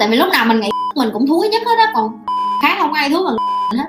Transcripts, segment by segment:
tại vì lúc nào mình nghĩ mình cũng thúi nhất hết đó còn khác không ai thúi bằng hết.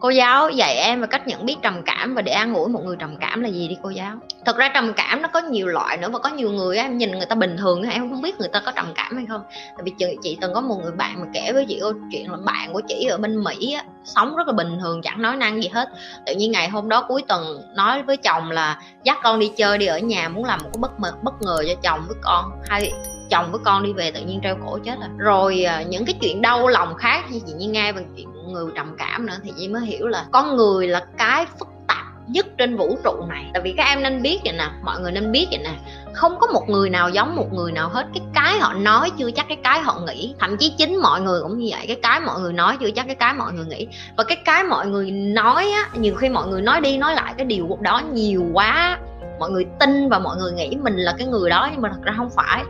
Cô giáo dạy em về cách nhận biết trầm cảm và để an ủi một người trầm cảm là gì đi cô giáo? Thật ra trầm cảm nó có nhiều loại nữa và có nhiều người em nhìn người ta bình thường em không biết người ta có trầm cảm hay không. Tại vì chị, chị từng có một người bạn mà kể với chị câu chuyện là bạn của chị ở bên mỹ á, sống rất là bình thường chẳng nói năng gì hết. Tự nhiên ngày hôm đó cuối tuần nói với chồng là dắt con đi chơi đi ở nhà muốn làm một cái bất ngờ bất ngờ cho chồng với con. Hai chồng với con đi về tự nhiên treo cổ chết rồi. Rồi à, những cái chuyện đau lòng khác như chị như nghe về chuyện người trầm cảm nữa thì chị mới hiểu là con người là cái phức tạp nhất trên vũ trụ này. Tại vì các em nên biết vậy nè, mọi người nên biết vậy nè, không có một người nào giống một người nào hết. Cái cái họ nói chưa chắc cái cái họ nghĩ. Thậm chí chính mọi người cũng như vậy, cái cái mọi người nói chưa chắc cái cái mọi người nghĩ. Và cái cái mọi người nói á, nhiều khi mọi người nói đi nói lại cái điều đó nhiều quá, mọi người tin và mọi người nghĩ mình là cái người đó nhưng mà thật ra không phải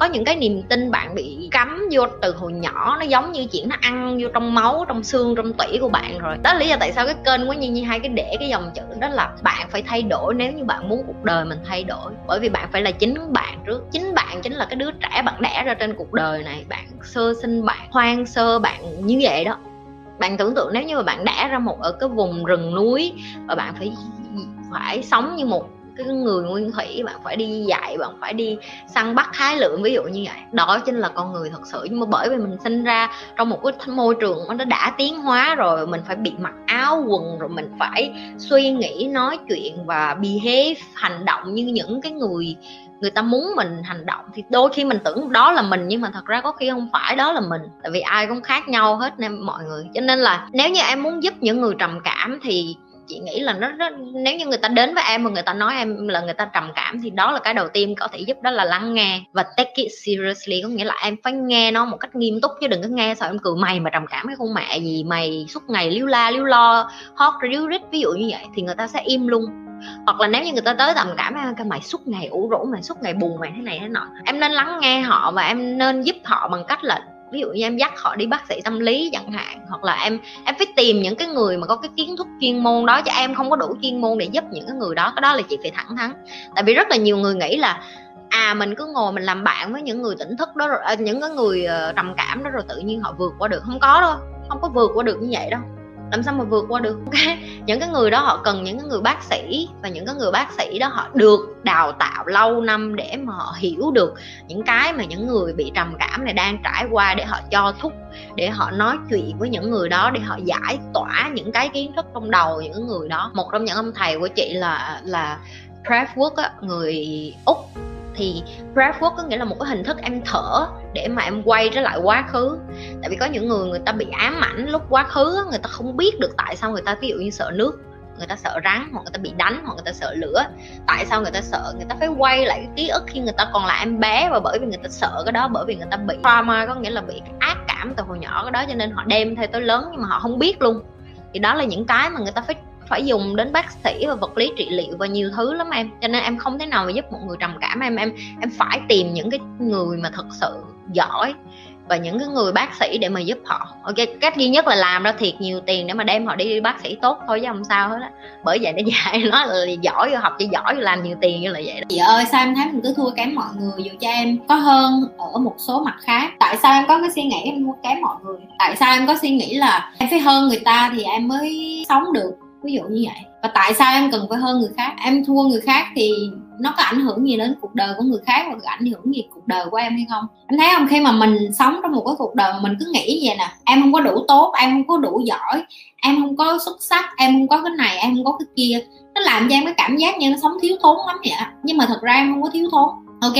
có những cái niềm tin bạn bị cắm vô từ hồi nhỏ, nó giống như chuyện nó ăn vô trong máu, trong xương, trong tủy của bạn rồi. Đó là lý do tại sao cái kênh của như như hai cái để cái dòng chữ đó là bạn phải thay đổi nếu như bạn muốn cuộc đời mình thay đổi. Bởi vì bạn phải là chính bạn trước. Chính bạn chính là cái đứa trẻ bạn đẻ ra trên cuộc đời này. Bạn sơ sinh, bạn hoang sơ, bạn như vậy đó. Bạn tưởng tượng nếu như mà bạn đẻ ra một ở cái vùng rừng núi và bạn phải phải sống như một cái người nguyên thủy bạn phải đi dạy, bạn phải đi săn bắt hái lượm ví dụ như vậy. Đó chính là con người thật sự. Nhưng mà bởi vì mình sinh ra trong một cái môi trường nó đã tiến hóa rồi, mình phải bị mặc áo quần, rồi mình phải suy nghĩ, nói chuyện và behave, hành động như những cái người người ta muốn mình hành động. Thì đôi khi mình tưởng đó là mình, nhưng mà thật ra có khi không phải, đó là mình. Tại vì ai cũng khác nhau hết, nên mọi người. Cho nên là nếu như em muốn giúp những người trầm cảm thì chị nghĩ là nó, nó nếu như người ta đến với em mà người ta nói em là người ta trầm cảm thì đó là cái đầu tiên có thể giúp đó là lắng nghe và take it seriously. Có nghĩa là em phải nghe nó một cách nghiêm túc chứ đừng có nghe sao em cười mày mà trầm cảm cái con mẹ gì mày suốt ngày liêu la liêu lo hót ríu rít ví dụ như vậy thì người ta sẽ im luôn. Hoặc là nếu như người ta tới trầm cảm em cái mày suốt ngày ủ rũ mày suốt ngày buồn mày thế này thế nọ. Em nên lắng nghe họ và em nên giúp họ bằng cách là ví dụ như em dắt họ đi bác sĩ tâm lý chẳng hạn, hoặc là em em phải tìm những cái người mà có cái kiến thức chuyên môn đó cho em không có đủ chuyên môn để giúp những cái người đó, cái đó là chị phải thẳng thắn. Tại vì rất là nhiều người nghĩ là à mình cứ ngồi mình làm bạn với những người tỉnh thức đó rồi à, những cái người ờ, trầm cảm đó rồi tự nhiên họ vượt qua được. Không có đâu, không có vượt qua được như vậy đâu làm sao mà vượt qua được? Ok những cái người đó họ cần những cái người bác sĩ và những cái người bác sĩ đó họ được đào tạo lâu năm để mà họ hiểu được những cái mà những người bị trầm cảm này đang trải qua để họ cho thuốc để họ nói chuyện với những người đó để họ giải tỏa những cái kiến thức trong đầu những người đó. Một trong những ông thầy của chị là là Kraftwerk á, người úc thì breathwork có nghĩa là một cái hình thức em thở để mà em quay trở lại quá khứ tại vì có những người người ta bị ám ảnh lúc quá khứ người ta không biết được tại sao người ta ví dụ như sợ nước người ta sợ rắn hoặc người ta bị đánh hoặc người ta sợ lửa tại sao người ta sợ người ta phải quay lại cái ký ức khi người ta còn là em bé và bởi vì người ta sợ cái đó bởi vì người ta bị trauma có nghĩa là bị cái ác cảm từ hồi nhỏ cái đó cho nên họ đem theo tới lớn nhưng mà họ không biết luôn thì đó là những cái mà người ta phải phải dùng đến bác sĩ và vật lý trị liệu và nhiều thứ lắm em. Cho nên em không thể nào mà giúp một người trầm cảm. Em em em phải tìm những cái người mà thật sự giỏi và những cái người bác sĩ để mà giúp họ. Ok, cách duy nhất là làm ra thiệt nhiều tiền để mà đem họ đi bác sĩ tốt thôi chứ không sao hết á. Bởi vậy nó dạy, nó là giỏi học cho giỏi làm nhiều tiền như là vậy đó. chị ơi, sao em thấy mình cứ thua kém mọi người dù cho em có hơn ở một số mặt khác? Tại sao em có cái suy nghĩ em thua kém mọi người? Tại sao em có suy nghĩ là em phải hơn người ta thì em mới sống được? Ví dụ như vậy. Và tại sao em cần phải hơn người khác? Em thua người khác thì nó có ảnh hưởng gì đến cuộc đời của người khác và có ảnh hưởng gì cuộc đời của em hay không? Em thấy không? Khi mà mình sống trong một cái cuộc đời mà mình cứ nghĩ vậy nè, em không có đủ tốt, em không có đủ giỏi, em không có xuất sắc, em không có cái này, em không có cái kia, nó làm cho em cái cảm giác như nó sống thiếu thốn lắm vậy nhưng mà thật ra em không có thiếu thốn ok,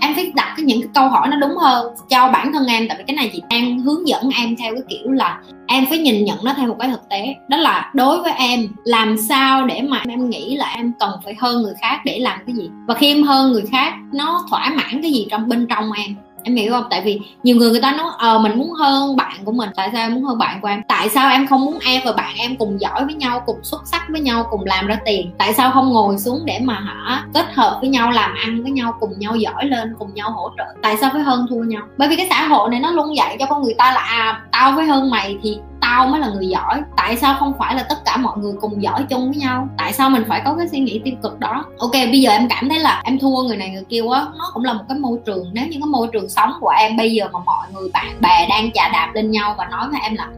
em phải đặt cái những cái câu hỏi nó đúng hơn cho bản thân em, tại vì cái này chị đang hướng dẫn em theo cái kiểu là em phải nhìn nhận nó theo một cái thực tế. Đó là đối với em, làm sao để mà em nghĩ là em cần phải hơn người khác để làm cái gì? Và khi em hơn người khác, nó thỏa mãn cái gì trong bên trong em? Em hiểu không? Tại vì nhiều người người ta nói ờ mình muốn hơn bạn của mình. Tại sao em muốn hơn bạn của em? Tại sao em không muốn em và bạn em cùng giỏi với nhau, cùng xuất sắc với nhau, cùng làm ra tiền? Tại sao không ngồi xuống để mà hả, kết hợp với nhau, làm ăn với nhau, cùng nhau giỏi lên, cùng nhau hỗ trợ? Tại sao phải hơn thua nhau? Bởi vì cái xã hội này nó luôn dạy cho con người ta là à tao với hơn mày thì tao mới là người giỏi. Tại sao không phải là tất cả mọi người cùng giỏi chung với nhau? Tại sao mình phải có cái suy nghĩ tiêu cực đó? Ok, bây giờ em cảm thấy là em thua người này người kia quá. Nó cũng là một cái môi trường. Nếu như cái môi trường sống của em bây giờ mà mọi người bạn bè đang chà đạp lên nhau và nói với em là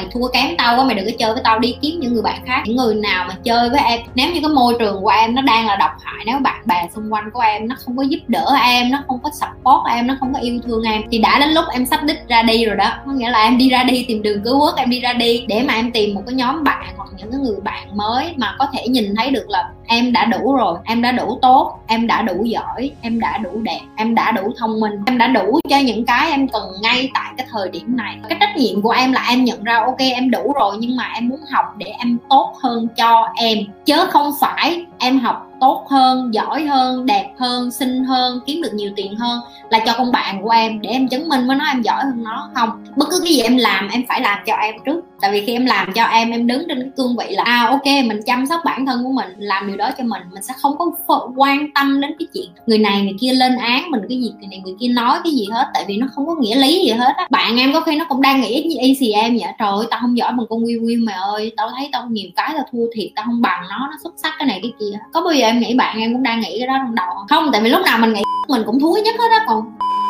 mày thua kém tao quá, mày đừng có chơi với tao đi, kiếm những người bạn khác. Những người nào mà chơi với em, nếu như cái môi trường của em nó đang là độc hại, nếu bạn bè xung quanh của em nó không có giúp đỡ em, nó không có support em, nó không có yêu thương em, thì đã đến lúc em sắp đích ra đi rồi đó. Có nghĩa là em đi ra đi, tìm đường cứu quốc, em đi ra đi, để mà em tìm một cái nhóm bạn hoặc những cái người bạn mới mà có thể nhìn thấy được là em đã đủ rồi, em đã đủ tốt, em đã đủ giỏi, em đã đủ đẹp, em đã đủ thông minh, em đã đủ cho những cái em cần ngay tại cái thời điểm này. Cái trách nhiệm của em là em nhận ra, ok, em đủ rồi, nhưng mà em muốn học để em tốt hơn cho em. Chứ không phải em học tốt hơn, giỏi hơn, đẹp hơn, xinh hơn, kiếm được nhiều tiền hơn là cho con bạn của em để em chứng minh với nó em giỏi hơn nó không. Bất cứ cái gì em làm, em phải làm cho em trước tại vì khi em làm cho em em đứng trên cái cương vị là à ok, mình chăm sóc bản thân của mình, làm điều đó cho mình. Mình sẽ không có quan tâm đến cái chuyện người này, người kia lên án mình cái gì, người này, người kia nói cái gì hết, tại vì nó không có nghĩa lý gì hết á. Bạn em có khi nó cũng đang nghĩ như y xì em vậy trời ơi, tao không giỏi bằng con nguyên nguyên mày ơi, tao thấy tao nhiều cái tao thua thiệt, tao không bằng nó nó xuất sắc cái này cái kia. Có bao giờ em nghĩ bạn em cũng đang nghĩ cái đó trong đầu không? Tại vì lúc nào mình nghĩ mình cũng thúi nhất hết á, còn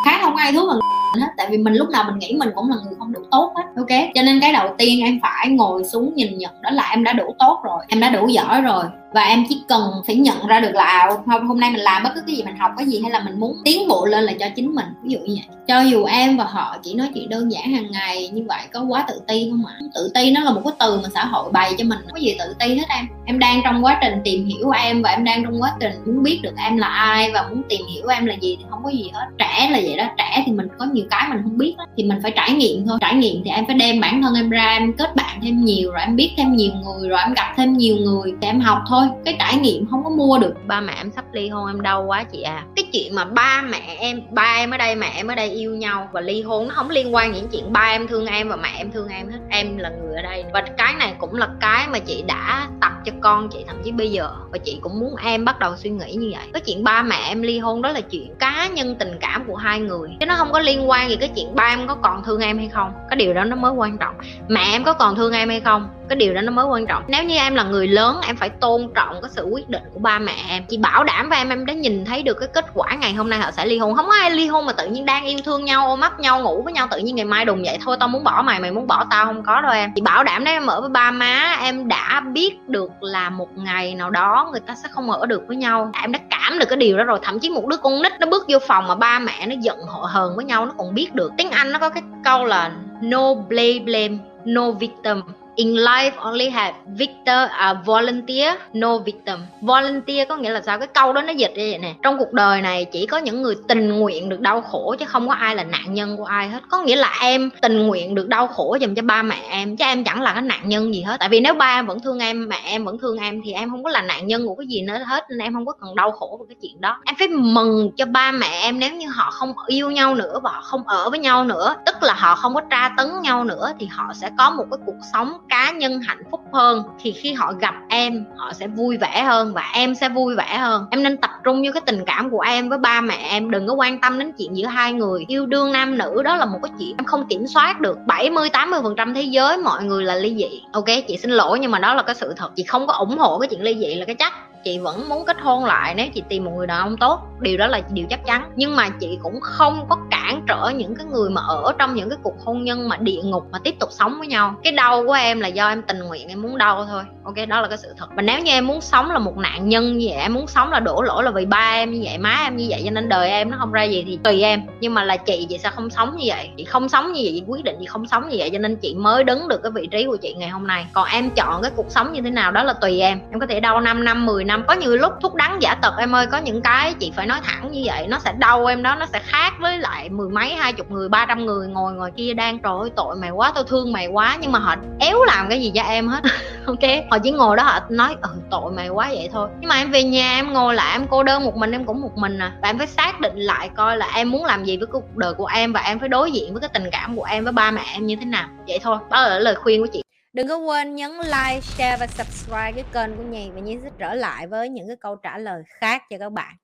khác không ai thúi mình hết tại vì mình lúc nào mình nghĩ mình cũng là người không đủ tốt hết ok? Cho nên cái đầu tiên em phải ngồi xuống nhìn nhận đó là em đã đủ tốt rồi, em đã đủ giỏi rồi và em chỉ cần phải nhận ra được là à, hôm hôm nay mình làm bất cứ cái gì mình học, cái gì hay là mình muốn tiến bộ lên là cho chính mình, ví dụ như vậy. Cho dù em và họ chỉ nói chuyện đơn giản hàng ngày như vậy có quá tự ti không ạ? Tự ti nó là một cái từ mà xã hội bày cho mình, không có gì tự ti hết em. Em đang trong quá trình tìm hiểu em và em đang trong quá trình muốn biết được em là ai và muốn tìm hiểu em là gì thì không có gì hết. Trẻ là vậy đó, trẻ thì mình có nhiều cái mình không biết đó. thì mình phải trải nghiệm thôi. Trải nghiệm thì em phải đem bản thân em ra, em kết bạn thêm nhiều, rồi em biết thêm nhiều người, rồi em gặp thêm nhiều người, thì em học thôi thôi, cái trải nghiệm không có mua được. Ba mẹ em sắp ly hôn em đau quá chị à. Cái chuyện mà ba mẹ em, ba em ở đây, mẹ em ở đây yêu nhau và ly hôn nó không liên quan những chuyện ba em thương em và mẹ em thương em hết. Em là người ở đây. Và cái này cũng là cái mà chị đã tập cho con chị thậm chí bây giờ. Và chị cũng muốn em bắt đầu suy nghĩ như vậy. Cái chuyện ba mẹ em ly hôn đó là chuyện cá nhân tình cảm của hai người. Chứ nó không có liên quan gì cái chuyện ba em có còn thương em hay không. Cái điều đó nó mới quan trọng. Mẹ em có còn thương em hay không? Cái điều đó nó mới quan trọng. Nếu như em là người lớn, em phải tôn trọng cái sự quyết định của ba mẹ em. Chị bảo đảm với em em đã nhìn thấy được cái kết quả ngày hôm nay họ sẽ ly hôn. Không có ai ly hôn mà tự nhiên đang yêu thương nhau, ôm ấp nhau, ngủ với nhau, tự nhiên ngày mai đùng vậy thôi, tao muốn bỏ mày mày muốn bỏ tao, không có đâu em. Chị bảo đảm đấy, em ở với ba má, em đã biết được là một ngày nào đó người ta sẽ không ở được với nhau. Em đã cảm được cái điều đó rồi, thậm chí một đứa con nít nó bước vô phòng mà ba mẹ nó giận họ hờn với nhau, nó còn biết được. Tiếng anh nó có cái câu là no blame blame, no victim in life only have victor uh, volunteer no victim. Volunteer có nghĩa là sao? Cái câu đó nó dịch như vậy nè. Trong cuộc đời này chỉ có những người tình nguyện được đau khổ chứ không có ai là nạn nhân của ai hết. Có nghĩa là em tình nguyện được đau khổ dùm cho ba mẹ em chứ em chẳng là cái nạn nhân gì hết. Tại vì nếu ba em vẫn thương em mẹ em vẫn thương em thì em không có là nạn nhân của cái gì nữa hết nên em không có cần đau khổ về cái chuyện đó. Em phải mừng cho ba mẹ em nếu như họ không yêu nhau nữa và họ không ở với nhau nữa. Tức là họ không có tra tấn nhau nữa thì họ sẽ có một cái cuộc sống cá nhân hạnh phúc hơn, thì khi họ gặp em, họ sẽ vui vẻ hơn và em sẽ vui vẻ hơn. Em nên tập trung vô cái tình cảm của em với ba mẹ em, đừng có quan tâm đến chuyện giữa hai người. Yêu đương nam nữ, đó là một cái chuyện em không kiểm soát được. 70 80 phần trăm thế giới, mọi người là ly dị. Ok, chị xin lỗi nhưng mà đó là cái sự thật. Chị không có ủng hộ cái chuyện ly dị là cái chắc chị vẫn muốn kết hôn lại, nếu chị tìm một người đàn ông tốt. Điều đó là điều chắc chắn. Nhưng mà chị cũng không có cả cản trở những cái người mà ở trong những cái cuộc hôn nhân mà địa ngục mà tiếp tục sống với nhau. Cái đau của em là do em tình nguyện, em muốn đau thôi. Ok, đó là cái sự thật. Và nếu như em muốn sống là một nạn nhân như vậy, em muốn sống là đổ lỗi là vì ba em như vậy, má em như vậy, cho nên đời em nó không ra gì thì tùy em. Nhưng mà là chị vậy sao không sống như vậy? Chị không sống như vậy, chị quyết định chị không sống như vậy, cho nên chị mới đứng được cái vị trí của chị ngày hôm nay. Còn em chọn cái cuộc sống như thế nào đó là tùy em. Em có thể đau 5 năm 10 năm. Có nhiều lúc thuốc đắng giả tật em ơi, có những cái chị phải nói thẳng như vậy, nó sẽ đau em đó, nó sẽ khác với lại mười mấy hai chục người ba trăm người ngồi ngoài kia đang trời ơi tội mày quá tôi thương mày quá. Nhưng mà họ éo làm cái gì cho em hết ok? Họ chỉ ngồi đó họ nói ừ tội mày quá vậy thôi. Nhưng mà em về nhà em ngồi lại em cô đơn một mình em cũng một mình à. Và em phải xác định lại coi là em muốn làm gì với cuộc đời của em và em phải đối diện với cái tình cảm của em với ba mẹ em như thế nào. Vậy thôi đó là lời khuyên của chị. Đừng có quên nhấn like, share và subscribe cái kênh của nhì và Nhi sẽ trở lại với những cái câu trả lời khác cho các bạn.